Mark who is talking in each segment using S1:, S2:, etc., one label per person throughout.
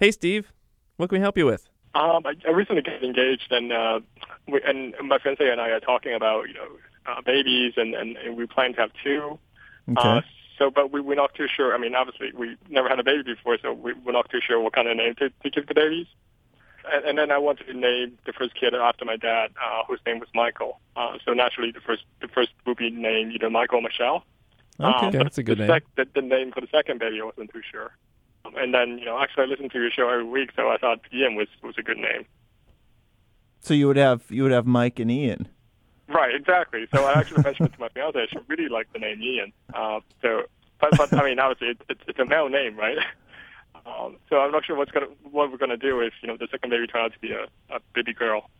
S1: Hey, Steve. What can we help you with?
S2: Um, I, I recently got engaged, and uh, we, and my fiance and I are talking about you know uh, babies, and, and, and we plan to have two.
S3: Okay.
S2: Uh, so, but we, we're not too sure. I mean, obviously, we never had a baby before, so we, we're not too sure what kind of name to, to give the babies. And, and then I wanted to name the first kid after my dad, uh, whose name was Michael. Uh, so naturally, the first the first would be named either Michael or Michelle.
S3: Okay.
S2: Um,
S1: that's a good
S2: the
S1: name.
S2: the, the name for the second baby, I wasn't too sure. And then, you know, actually, I listen to your show every week, so I thought Ian was was a good name.
S3: So you would have you would have Mike and Ian.
S2: Right, exactly. So I actually mentioned it to my fiance. She really liked the name Ian. Uh, so, but, but I mean, obviously, it, it's it's a male name, right? Um, so I'm not sure what's gonna what we're gonna do if you know the second baby turns out to be a, a baby girl.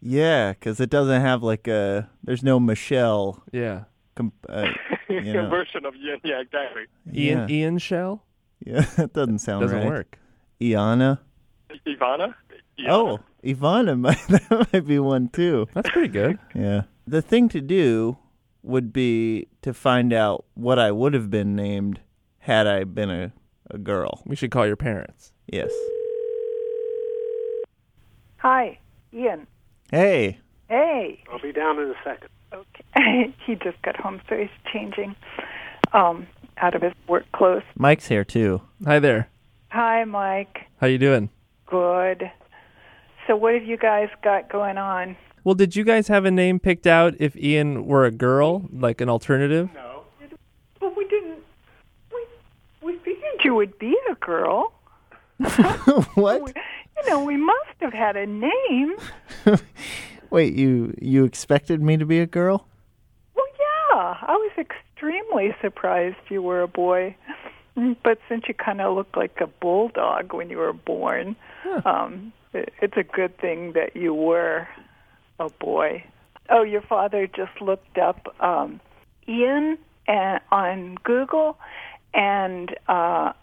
S3: Yeah, because it doesn't have like a. There's no Michelle.
S1: Yeah.
S3: Com- uh, you know.
S2: version of Ian. Yeah, exactly.
S1: Ian
S3: Yeah.
S1: Ian Shell?
S3: Yeah, that doesn't sound
S1: Doesn't
S3: right.
S1: work.
S3: Iana.
S2: Ivana. Iana?
S3: Oh, Ivana might that might be one too.
S1: That's pretty good.
S3: Yeah. The thing to do would be to find out what I would have been named had I been a, a girl.
S1: We should call your parents.
S3: Yes.
S4: Hi, Ian.
S3: Hey.
S4: Hey.
S5: I'll be down in a second.
S4: Okay. he just got home, so he's changing um, out of his work clothes.
S3: Mike's here too.
S1: Hi there.
S4: Hi, Mike.
S1: How you doing?
S4: Good. So, what have you guys got going on?
S1: Well, did you guys have a name picked out if Ian were a girl, like an alternative?
S2: No.
S4: Well, we didn't. We we figured you would be a girl.
S3: what?
S4: We, you know, we must have had a name.
S3: Wait, you you expected me to be a girl?
S4: Well, yeah. I was extremely surprised you were a boy. But since you kind of looked like a bulldog when you were born, um, it, it's a good thing that you were a boy. Oh, your father just looked up um, Ian uh, on Google, and uh,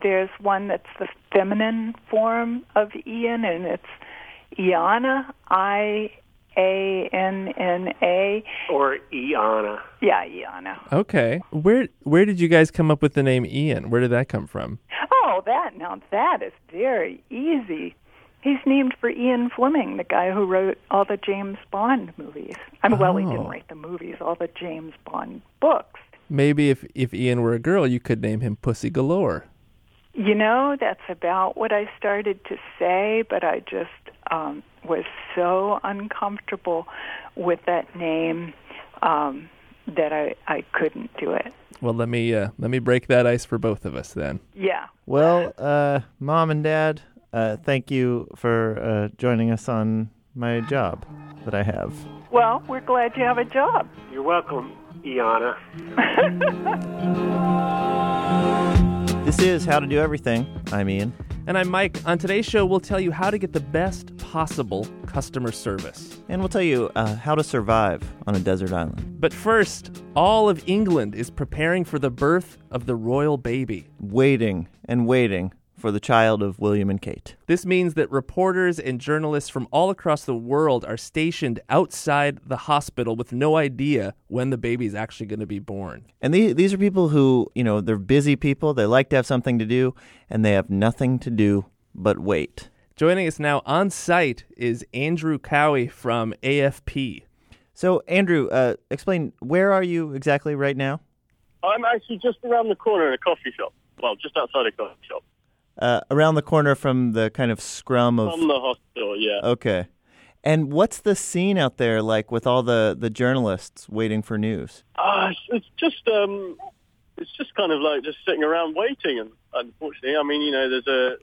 S4: there's one that's the feminine form of Ian, and it's Iana, I A N N A.
S5: Or Iana.
S4: Yeah, Iana.
S1: Okay. Where where did you guys come up with the name Ian? Where did that come from?
S4: Oh, that now that is very easy. He's named for Ian Fleming, the guy who wrote all the James Bond movies. I mean, well, he didn't
S1: Oh.
S4: write the movies, all the James Bond books.
S1: Maybe if if Ian were a girl, you could name him Pussy Galore.
S4: You know, that's about what I started to say, but I just um, was so uncomfortable with that name um, that I, I couldn't do it.
S1: Well, let me uh, let me break that ice for both of us then.
S4: Yeah.
S3: Well, uh, mom and dad, uh, thank you for uh, joining us on my job that I have.
S4: Well, we're glad you have a job.
S5: You're welcome, Iana.
S3: This is How to Do Everything. I'm Ian.
S1: And I'm Mike. On today's show, we'll tell you how to get the best possible customer service.
S3: And we'll tell you uh, how to survive on a desert island.
S1: But first, all of England is preparing for the birth of the royal baby.
S3: Waiting and waiting for the child of William and Kate.
S1: This means that reporters and journalists from all across the world are stationed outside the hospital with no idea when the baby's actually going to be born.
S3: And these, these are people who, you know, they're busy people. They like to have something to do, and they have nothing to do but wait.
S1: Joining us now on site is Andrew Cowie from AFP.
S3: So, Andrew, uh, explain where are you exactly right now?
S2: I'm actually just around the corner in a coffee shop. Well, just outside a coffee shop.
S3: Uh, around the corner from the kind of scrum of.
S2: From the hospital, yeah.
S3: Okay. And what's the scene out there like with all the, the journalists waiting for news?
S2: Uh, it's- just um, it's just kind of like just sitting around waiting. And unfortunately, I mean, you know, there's a uh,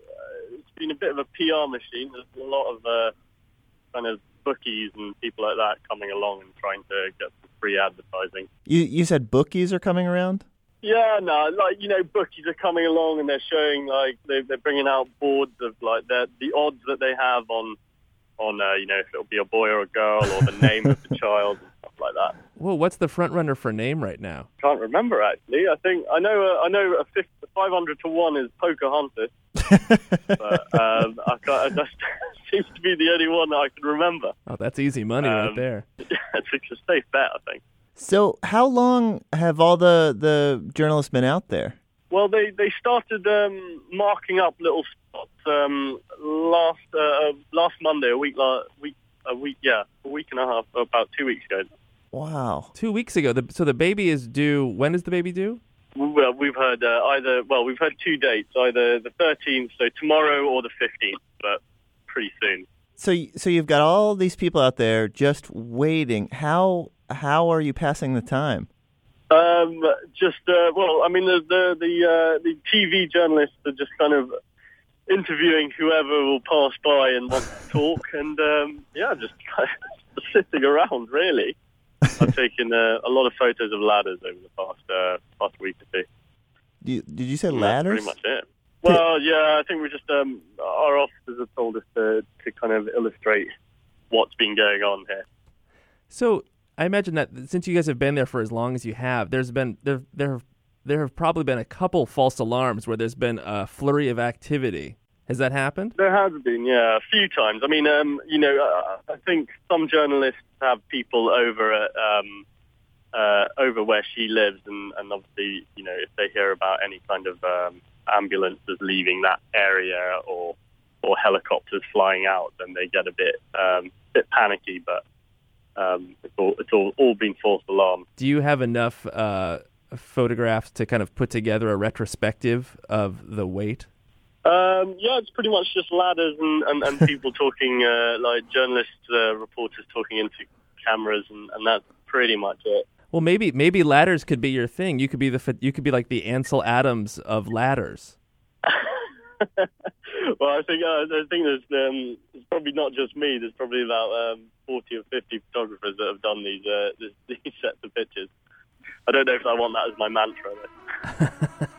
S2: it's been a bit of a PR machine. There's a lot of uh, kind of bookies and people like that coming along and trying to get some free advertising.
S3: You you said bookies are coming around?
S2: Yeah, no, like you know, bookies are coming along and they're showing like they, they're bringing out boards of like the the odds that they have on on uh, you know if it'll be a boy or a girl or the name of the child and stuff like that.
S1: Well, what's the front runner for name right now?
S2: Can't remember actually. I think I know. Uh, I know a fifth, 500 to one is Pocahontas, but um, I can't, that seems to be the only one that I can remember.
S1: Oh, that's easy money right
S2: Um,
S1: there.
S2: it's a safe bet, I think.
S3: So, how long have all the, the journalists been out there?
S2: Well, they they started um, marking up little spots um, last uh, last Monday, a week, la- week, a week, yeah, a week and a half, about two weeks ago.
S3: Wow.
S1: Two weeks ago. The, so the baby is due. When is the baby due?
S2: Well, we've heard uh, either. Well, we've heard two dates, either the 13th, so tomorrow, or the 15th, but pretty soon.
S3: So so you've got all these people out there just waiting. How how are you passing the time?
S2: Um, just uh, well, I mean, the the the, uh, the TV journalists are just kind of interviewing whoever will pass by and want to talk, and um, yeah, just sitting around. Really, I've taken uh, a lot of photos of ladders over the past uh, past week or two.
S3: You, did you say
S2: And
S3: ladders?
S2: That's pretty much it. Well, yeah, I think we just um, our officers have told us to to kind of illustrate what's been going on here.
S1: So I imagine that since you guys have been there for as long as you have, there's been there there have there have probably been a couple false alarms where there's been a flurry of activity. Has that happened?
S2: There has been, yeah, a few times. I mean, um, you know, uh, I think some journalists have people over at um, uh, over where she lives, and, and obviously, you know, if they hear about any kind of um, ambulances leaving that area or or helicopters flying out, then they get a bit um, bit panicky. But um, it's all it's all, all been false alarm.
S1: Do you have enough uh, photographs to kind of put together a retrospective of the wait?
S2: Um, yeah, it's pretty much just ladders and, and, and people talking, uh, like journalists, uh, reporters talking into cameras, and, and that's pretty much it.
S1: Well, maybe maybe ladders could be your thing. You could be the you could be like the Ansel Adams of ladders.
S2: well, I think uh, I think there's um, it's probably not just me. There's probably about um, 40 or 50 photographers that have done these uh, this, these sets of pictures. I don't know if I want that as my mantra. Though.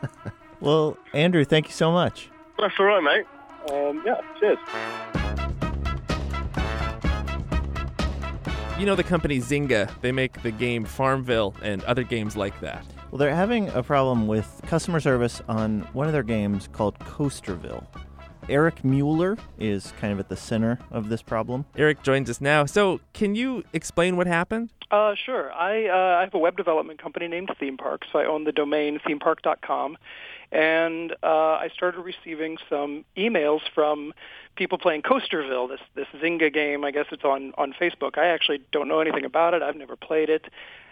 S3: Well, Andrew, thank you so much.
S2: That's all right, mate. Um, yeah, cheers.
S1: You know the company Zynga. They make the game Farmville and other games like that.
S3: Well, they're having a problem with customer service on one of their games called Coasterville. Eric Mueller is kind of at the center of this problem.
S1: Eric joins us now. So, can you explain what happened?
S6: Uh, sure. I, uh, I have a web development company named Theme Park, so I own the domain themepark.com. And uh, I started receiving some emails from people playing Coasterville, this this Zynga game. I guess it's on on Facebook. I actually don't know anything about it. I've never played it,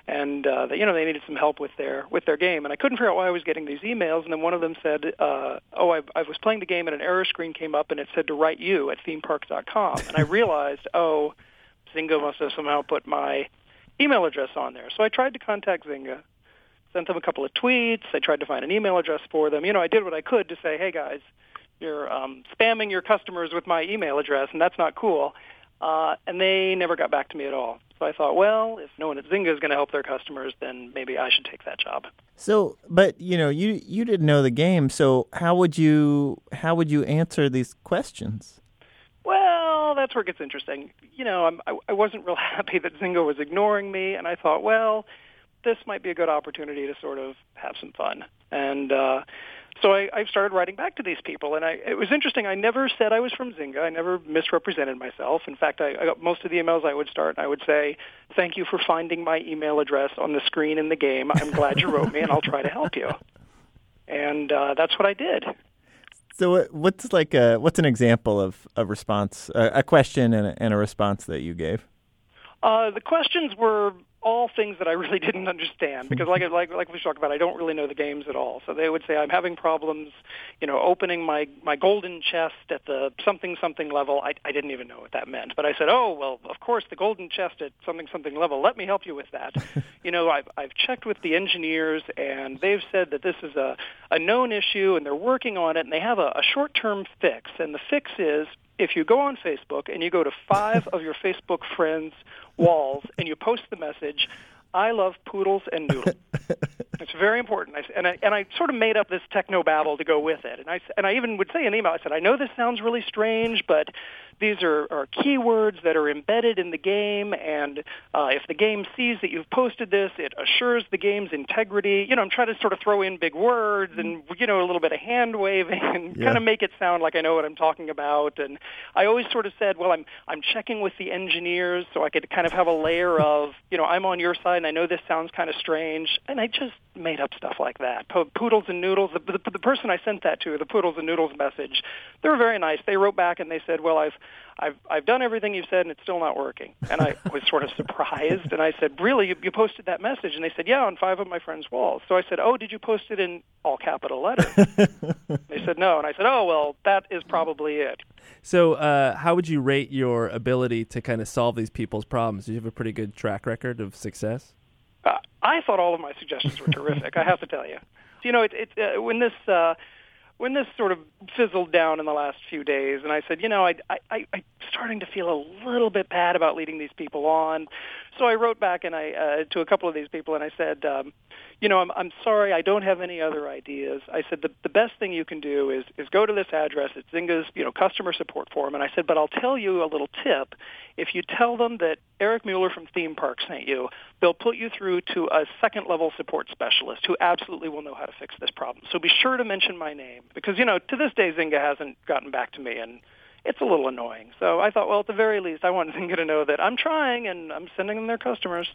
S6: and uh, they, you know they needed some help with their with their game. And I couldn't figure out why I was getting these emails. And then one of them said, uh, "Oh, I, I was playing the game, and an error screen came up, and it said to write you at themepark.com." And I realized, oh, Zynga must have somehow put my email address on there. So I tried to contact Zynga, sent them a couple of tweets. I tried to find an email address for them. You know, I did what I could to say, hey guys, you're um, spamming your customers with my email address, and that's not cool. Uh, and they never got back to me at all. So I thought, well, if no one at Zynga is going to help their customers, then maybe I should take that job.
S3: So, but you know, you you didn't know the game, so how would you how would you answer these questions?
S6: Well, that's where it gets interesting. You know, I'm, I, I wasn't real happy that Zynga was ignoring me, and I thought, well, this might be a good opportunity to sort of have some fun. And uh, so I, I started writing back to these people, and I, it was interesting. I never said I was from Zynga. I never misrepresented myself. In fact, I, I got most of the emails I would start, and I would say, "Thank you for finding my email address on the screen in the game. I'm glad you wrote me, and I'll try to help you." And uh, that's what I did.
S3: So, what's like a what's an example of a response, a, a question and a, and a response that you gave?
S6: Uh, the questions were all things that I really didn't understand because, like like like we talked about, I don't really know the games at all. So they would say I'm having problems, you know, opening my my golden chest at the something something level. I I didn't even know what that meant, but I said, oh well, of course the golden chest at something something level. Let me help you with that. you know, I've I've checked with the engineers and they've said that this is a a known issue and they're working on it and they have a, a short term fix. And the fix is if you go on Facebook and you go to five of your Facebook friends' walls and you post the message, I love poodles and noodles. it's very important. I, and, I, and I sort of made up this techno babble to go with it. And I, and I even would say in email, I said, I know this sounds really strange, but these are, are keywords that are embedded in the game, and uh, if the game sees that you've posted this, it assures the game's integrity. You know, I'm trying to sort of throw in big words and you know a little bit of hand waving and
S3: Yeah.
S6: kind of make it sound like I know what I'm talking about. And I always sort of said, well, I'm I'm checking with the engineers so I could kind of have a layer of you know I'm on your side and I know this sounds kind of strange, and I just made up stuff like that. Po- Poodles and noodles. The, the, the person I sent that to, the poodles and noodles message, they were very nice. They wrote back and they said, well, I've I've I've done everything you've said and it's still not working. And I was sort of surprised and I said, "Really? You, you posted that message?" And they said, "Yeah, on five of my friends' walls." So I said, "Oh, did you post it in all capital letters?" they said, "No." And I said, "Oh, well, that is probably it."
S1: So, uh, how would you rate your ability to kind of solve these people's problems? Do you have a pretty good track record of success?
S6: Uh, I thought all of my suggestions were terrific. I have to tell you. You know, it, it, uh, when this uh, when this sort of fizzled down in the last few days, and I said, you know, I, I, I'm starting to feel a little bit bad about leading these people on. So I wrote back and I uh, to a couple of these people, and I said, um, you know, I'm, I'm sorry, I don't have any other ideas. I said the the best thing you can do is is go to this address. It's Zynga's, you know, customer support forum, and I said, but I'll tell you a little tip. If you tell them that Eric Mueller from Theme Park sent you, they'll put you through to a second level support specialist who absolutely will know how to fix this problem. So be sure to mention my name because you know to this day Zynga hasn't gotten back to me and it's a little annoying. So I thought, well, at the very least, I want Zynga to know that I'm trying and I'm sending them their customers.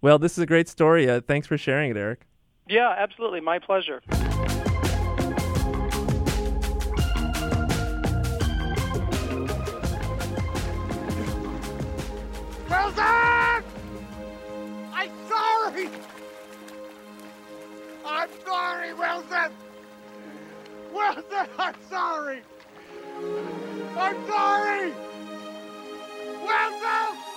S1: Well, this is a great story. Uh, thanks for sharing it, Eric.
S6: Yeah, absolutely, my pleasure.
S7: Wilson! I'm sorry! I'm sorry, Wilson! Wilson, I'm sorry! I'm sorry! Wilson!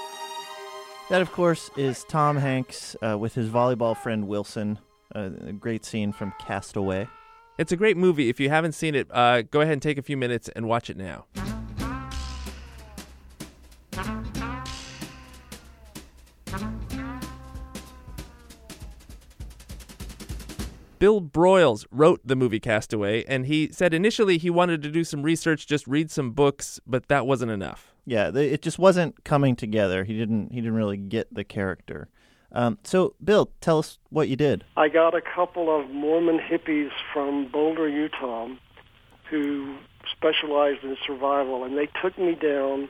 S3: That, of course, is Tom Hanks uh, with his volleyball friend Wilson. Uh, a great scene from Castaway.
S1: It's a great movie. If you haven't seen it, uh, go ahead and take a few minutes and watch it now. Bill Broyles wrote the movie Castaway, and he said initially he wanted to do some research, just read some books, but that wasn't enough.
S3: Yeah, the, it just wasn't coming together. He didn't. He didn't really get the character. Um, so, Bill, tell us what you did.
S5: I got a couple of Mormon hippies from Boulder, Utah, who specialized in survival, and they took me down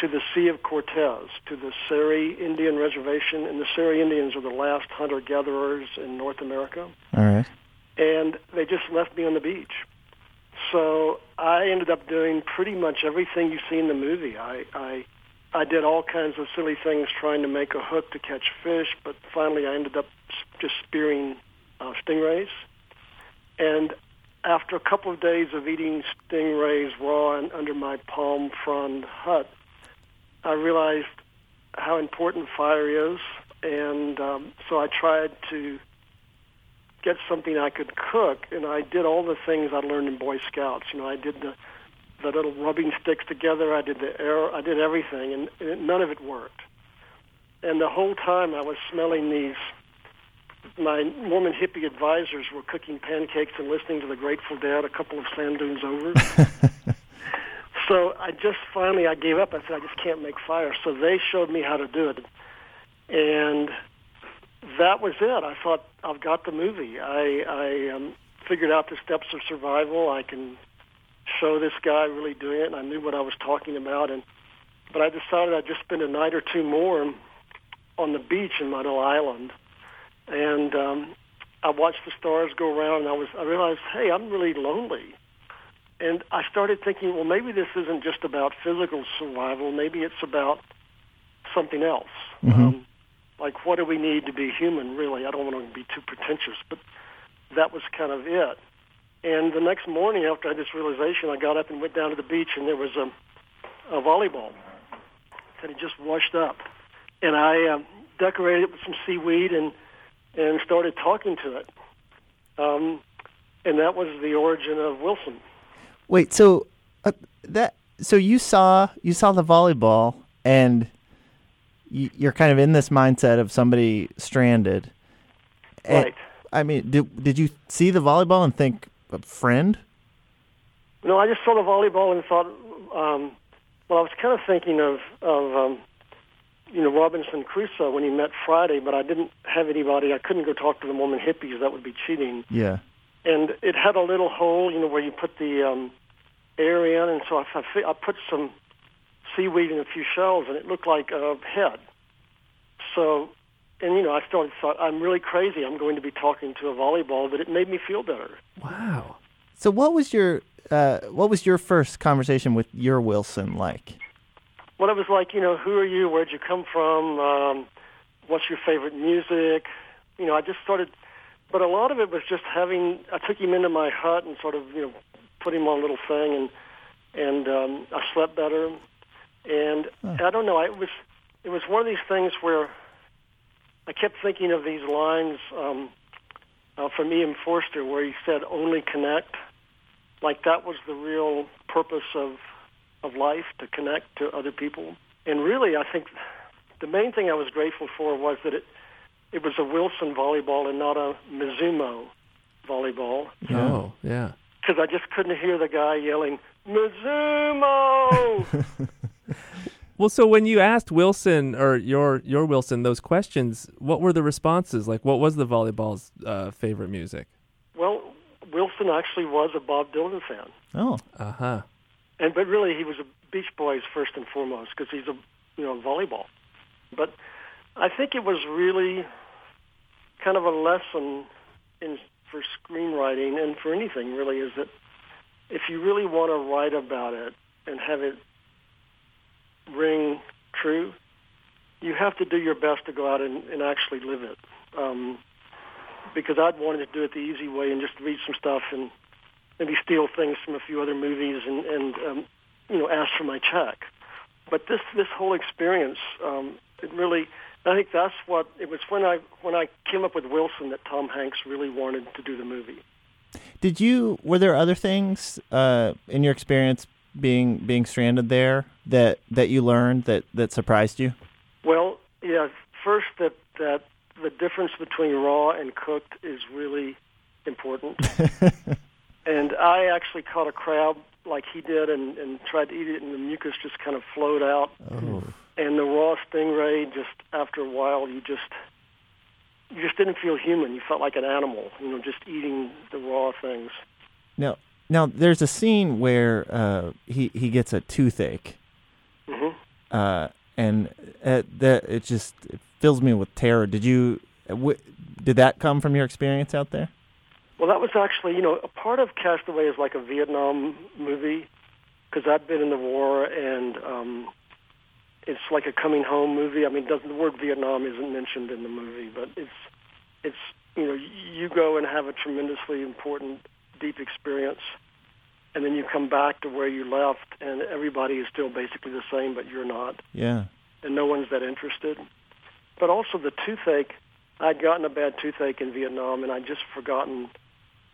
S5: to the Sea of Cortez, to the Seri Indian Reservation, and the Seri Indians are the last hunter-gatherers in North America,
S3: All right.
S5: and they just left me on the beach. So I ended up doing pretty much everything you see in the movie. I, I I did all kinds of silly things trying to make a hook to catch fish, but finally I ended up just spearing uh, stingrays. And after a couple of days of eating stingrays raw and under my palm frond hut, I realized how important fire is, and um, so I tried to get something I could cook, and I did all the things I learned in Boy Scouts. You know, I did the the little rubbing sticks together. I did the air. I did everything, and, and none of it worked. And the whole time I was smelling these. My Mormon hippie advisors were cooking pancakes and listening to the Grateful Dead a couple of sand dunes over. so I just finally I gave up. I said I just can't make fire. So they showed me how to do it, and that was it. I thought I've got the movie. I I um, figured out the steps of survival. I can show this guy really doing it, and I knew what I was talking about. And but I decided I'd just spend a night or two more on the beach in my little island, and um, I watched the stars go around. And I was I realized, hey, I'm really lonely. And I started thinking, well, maybe this isn't just about physical survival. Maybe it's about something else. Um, like, what do we need to be human, really? I don't want to be too pretentious, but that was kind of it. And the next morning, after I had this realization, I got up and went down to the beach, and there was a, a volleyball that had just washed up. And I um, decorated it with some seaweed and and started talking to it. Um, and that was the origin of Wilson.
S3: Wait, so uh, that so you saw you saw the volleyball and you, you're kind of in this mindset of somebody stranded. And-
S5: Right.
S3: I mean, did did you see the volleyball and think a friend?
S5: No, I just saw the volleyball and thought, um, Well, I was kind of thinking of of um, you know Robinson Crusoe when he met Friday, but I didn't have anybody. I couldn't go talk to the Mormon hippies. That would be cheating.
S3: Yeah.
S5: And it had a little hole, you know, where you put the um, air in, and so I, I, I put some seaweed in a few shells, and it looked like a head. So, and you know, I started thought I'm really crazy. I'm going to be talking to a volleyball, but it made me feel better.
S1: Wow.
S3: So what was your uh, what was your first conversation with your Wilson like?
S5: Well, it was like, you know, who are you? Where'd you come from? Um, what's your favorite music? You know, I just started, but a lot of it was just having. I took him into my hut and sort of, you know, put him on a little thing, and and um, I slept better. And I don't know. I, it was it was one of these things where I kept thinking of these lines um, uh, from E.M. Forster, where he said, "Only connect." Like that was the real purpose of of life to connect to other people. And really, I think the main thing I was grateful for was that it it was a Wilson volleyball and not a Mizuno volleyball
S1: Oh, yeah.
S5: because I just couldn't hear the guy yelling Mizuno.
S1: Well, so when you asked Wilson or your your Wilson those questions, what were the responses? Like, what was the volleyball's uh, favorite music?
S5: well, Wilson actually was a Bob Dylan fan,
S3: Oh,
S1: Uh huh.
S5: and but really he was a Beach Boys first and foremost because he's a you know volleyball. But I think it was really kind of a lesson in for screenwriting and for anything really is that if you really want to write about it and have it ring true, you have to do your best to go out and, and actually live it. Um, because I'd wanted to do it the easy way and just read some stuff and maybe steal things from a few other movies and, and um, you know ask for my check. But this this whole experience, um, it really, I think that's what it was when I when I came up with Wilson that Tom Hanks really wanted to do the movie.
S3: did you? Were there other things uh, in your experience being being stranded there that that you learned that that surprised you?
S5: Well, yeah. First, that that the difference between raw and cooked is really important. and I actually caught a crab like he did and, and tried to eat it, and the mucus just kind of flowed out.
S3: Oh.
S5: And the raw stingray, just after a while, you just you just didn't feel human. You felt like an animal, you know, just eating the raw things.
S3: Now, now there's a scene where uh, he he gets a toothache,
S5: hmm
S3: uh, and uh, that it just it fills me with terror. Did you? W- did that come from your experience out there?
S5: Well, that was actually, you know, a part of Castaway is like a Vietnam movie because I've been in the war and um, it's like a coming home movie. I mean, doesn't, the word Vietnam isn't mentioned in the movie, but it's it's you know you go and have a tremendously important, deep experience, and then you come back to where you left, and everybody is still basically the same, but you're not
S3: Yeah.
S5: and no one's that interested. But also the toothache, I'd gotten a bad toothache in Vietnam, and I'd just forgotten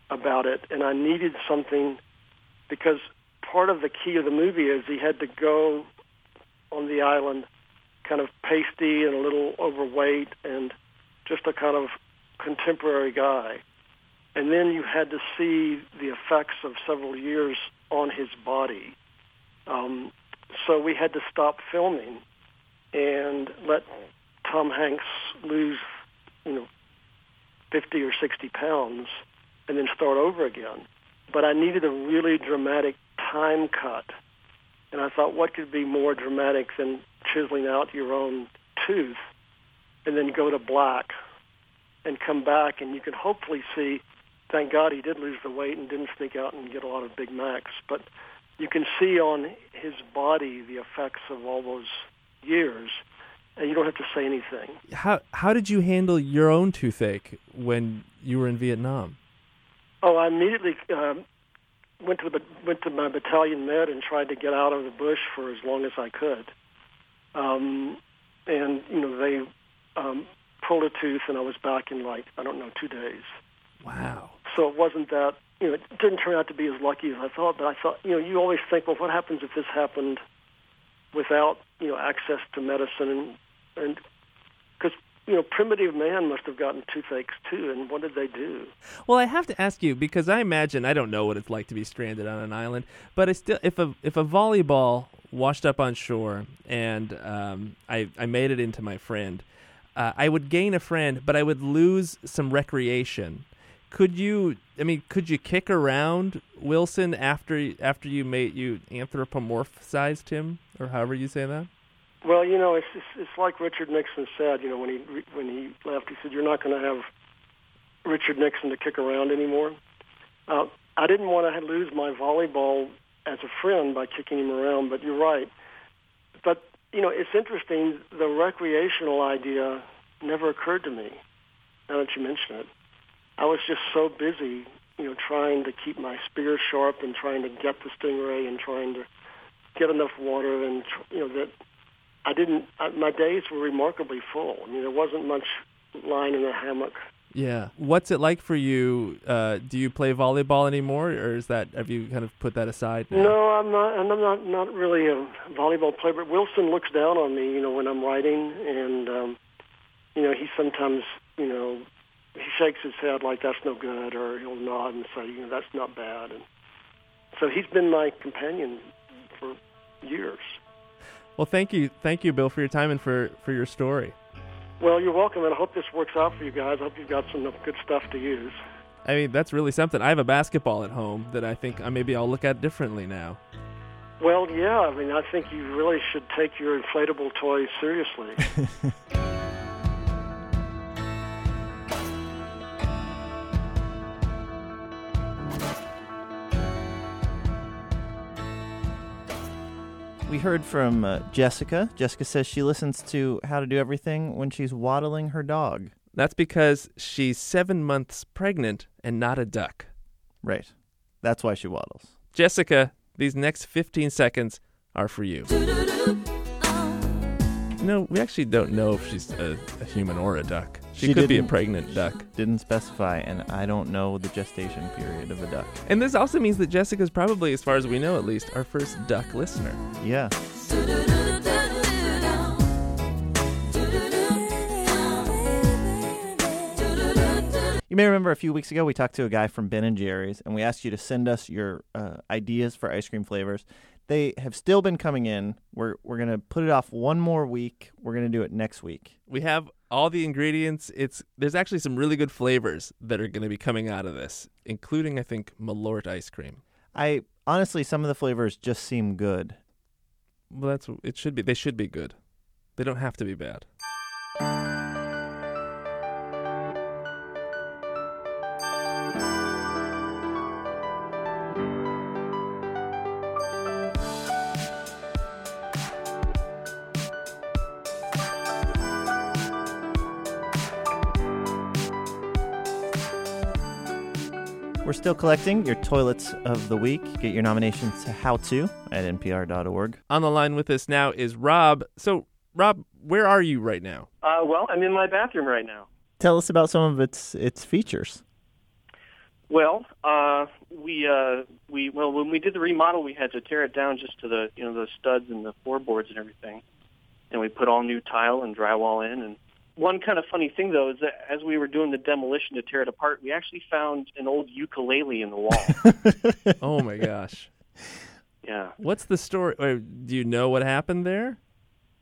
S5: about it, and I needed something because part of the key of the movie is he had to go on the island kind of pasty and a little overweight and just a kind of contemporary guy. And then you had to see the effects of several years on his body. Um, so we had to stop filming and let Tom Hanks lose, you know, 50 or 60 pounds and then start over again. But I needed a really dramatic time cut. And I thought, what could be more dramatic than chiseling out your own tooth and then go to black and come back and you can hopefully see, thank God he did lose the weight and didn't sneak out and get a lot of Big Macs. But you can see on his body the effects of all those years and you don't have to say anything.
S1: How how did you handle your own toothache when you were in Vietnam?
S5: Oh, I immediately um, went to the went to my battalion med and tried to get out of the bush for as long as I could. Um, and you know they um, pulled a tooth, and I was back in like I don't know two days.
S1: Wow.
S5: So it wasn't that you know it didn't turn out to be as lucky as I thought. But I thought you know you always think, well, what happens if this happened without you know access to medicine and and you know primitive man must have gotten toothaches too, and what did they do?
S1: Well, I have to ask you because I imagine I don't know what it's like to be stranded on an island, but I still if a if a volleyball washed up on shore, and um, I I made it into my friend. Uh, I would gain a friend, but I would lose some recreation. Could you? I mean, could you kick around Wilson after after you made you anthropomorphized him, or however you say that?
S5: Well, you know, it's it's, it's like Richard Nixon said. You know, when he when he left, he said, "You're not going to have Richard Nixon to kick around anymore." Uh, I didn't want to lose my volleyball as a friend by kicking him around, but you're right. But you know, it's interesting. The recreational idea never occurred to me. Now that you mention it, I was just so busy, you know, trying to keep my spear sharp and trying to get the stingray and trying to get enough water and you know that I didn't. I, my days were remarkably full. I mean, there wasn't much lying in a hammock.
S1: Yeah. What's it like for you? Uh, do you play volleyball anymore, or is that have you kind of put that aside? Now?
S5: No, I'm not. And I'm not not really a volleyball player. But Wilson looks down on me, you know, when I'm writing, and um, you know, he sometimes, you know, he shakes his head like that's no good, or he'll nod and say, you know, that's not bad. And so he's been my companion for years.
S1: Well, thank you, thank you, Bill, for your time and for for your story.
S5: Well, you're welcome, and I hope this works out for you guys. I hope you've got some good stuff to use.
S1: I mean, that's really something. I have a basketball at home that I think uh, maybe I'll look at differently now.
S5: Well, yeah. I mean, I think you really should take your inflatable toys seriously.
S3: heard from uh, Jessica. Jessica says she listens to How to Do Everything when she's waddling her dog.
S1: That's because she's seven months pregnant and not a duck.
S3: Right. That's why she waddles.
S1: Jessica, these next 15 seconds are for you. No, we actually don't know if she's a, a human or a duck. She,
S3: She
S1: could be a
S3: didn't-
S1: pregnant duck.
S3: Didn't specify, and I don't know the gestation period of a duck.
S1: And this also means that Jessica's probably, as far as we know at least, our first duck listener.
S3: Yeah. You may remember a few weeks ago we talked to a guy from Ben and Jerry's, and we asked you to send us your uh, ideas for ice cream flavors. They have still been coming in. We're we're gonna put it off one more week. We're gonna do it next week.
S1: We have all the ingredients. It's there's actually some really good flavors that are going to be coming out of this, including I think Malort ice cream.
S3: I honestly, some of the flavors just seem good.
S1: Well, that's it. Should be they should be good. They don't have to be bad.
S3: We're still collecting your toilets of the week. Get your nominations to how to at npr.org.
S1: On the line with us now is Rob. So, Rob, where are you right now?
S8: Uh, well, I'm in my bathroom right now.
S3: Tell us about some of its its features.
S8: Well, uh, we uh, we well when we did the remodel, we had to tear it down just to the you know the studs and the floorboards and everything, and we put all new tile and drywall in. And one kind of funny thing though is that as we were doing the demolition to tear it apart, we actually found an old ukulele in the wall.
S1: Oh my gosh.
S8: yeah.
S1: What's the story? Or do you know what happened there?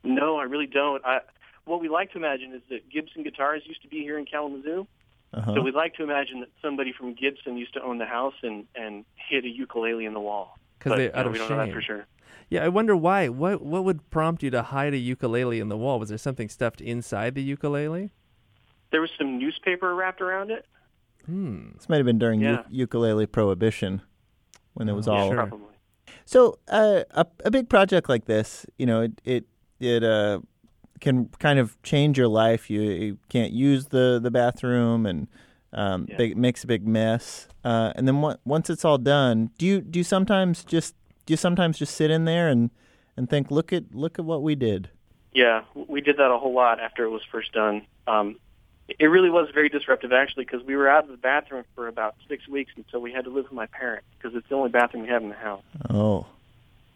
S8: No, I really don't. I, what we like to imagine is that Gibson Guitars used to be here in Kalamazoo.
S3: Uh-huh.
S8: So we'd like to imagine that somebody from Gibson used to own the house and, and hit a ukulele in the wall.
S1: Because
S8: But,
S1: they
S8: you know,
S1: out of
S8: we don't know that for sure.
S1: Yeah, I wonder why. What what would prompt you to hide a ukulele in the wall? Was there something stuffed inside the ukulele?
S8: There was some newspaper wrapped around it.
S1: Hmm.
S3: This might have been during
S8: Yeah.
S3: u- ukulele prohibition when it was
S1: Oh,
S3: all.
S1: sure.
S8: Probably.
S3: So uh, a a big project like this, you know, it it it uh, can kind of change your life. You, you can't use the the bathroom, and um,
S8: Yeah.
S3: big, it makes a big mess. Uh, and then on- once it's all done, do you do you sometimes just do you sometimes just sit in there and and think, look at look at what we did.
S8: Yeah, we did that a whole lot after it was first done. Um, it really was very disruptive, actually, because we were out of the bathroom for about six weeks until we had to live with my parents because it's the only bathroom we have in the house.
S3: Oh,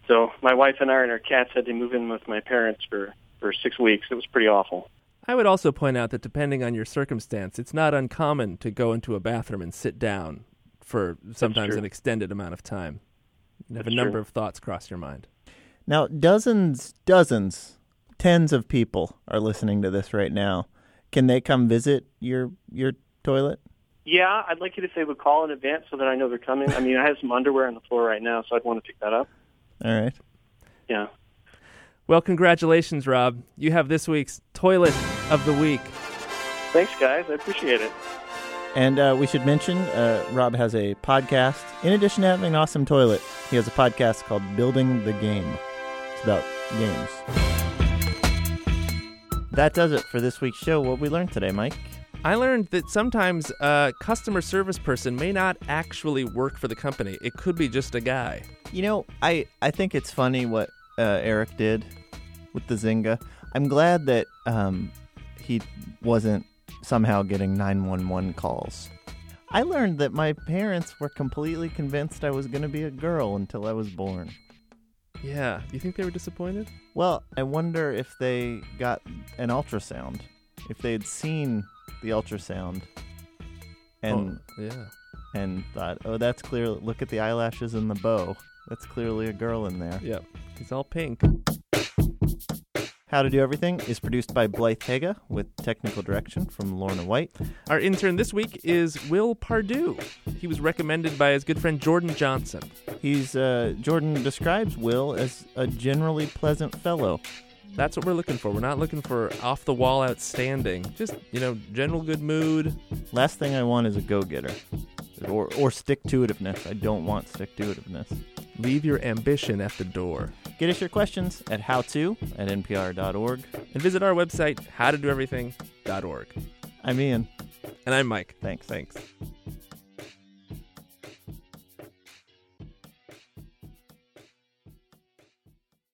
S8: So my wife and I and our cats had to move in with my parents for for six weeks. It was pretty awful.
S1: I would also point out that depending on your circumstance, it's not uncommon to go into a bathroom and sit down for sometimes an extended amount of time. And have a number
S8: true.
S1: of thoughts cross your mind.
S3: Now, dozens, dozens, tens of people are listening to this right now. Can they come visit your your toilet?
S8: Yeah, I'd like you if they would call in advance so that I know they're coming. I mean, I have some underwear on the floor right now, so I'd want to pick that up.
S3: All right.
S8: Yeah.
S1: Well, congratulations, Rob. You have this week's Toilet of the Week.
S8: Thanks, guys. I appreciate it.
S3: And uh, we should mention uh, Rob has a podcast. In addition to having an awesome toilet, he has a podcast called Building the Game. It's about games. That does it for this week's show. What we learned today, Mike?
S1: I learned that sometimes a customer service person may not actually work for the company. It could be just a guy.
S3: You know, I, I think it's funny what uh, Eric did with the Zynga. I'm glad that um, he wasn't somehow getting 911 calls. I learned that my parents were completely convinced I was going to be a girl until I was born.
S1: Yeah. You think they were disappointed?
S3: Well, I wonder if they got an ultrasound, if they had seen the ultrasound and
S1: oh, yeah.
S3: and thought, "Oh, that's clear. Look at the eyelashes and the bow. That's clearly a girl in there."
S1: Yep. He's all pink.
S3: How to Do Everything is produced by Blythe Haga with technical direction from Lorna White.
S1: Our intern this week is Will Pardue. He was recommended by his good friend Jordan Johnson.
S3: He's uh, Jordan describes Will as a generally pleasant fellow.
S1: That's what we're looking for. We're not looking for off the wall outstanding. Just, you know, general good mood.
S3: Last thing I want is a go getter. Or, or stick to itiveness. I don't want stick to itiveness.
S1: Leave your ambition at the door.
S3: Get us your questions at howto at npr.org.
S1: And visit our website, howtodoeverything.org.
S3: I'm Ian.
S1: And I'm Mike.
S3: Thanks.
S1: Thanks.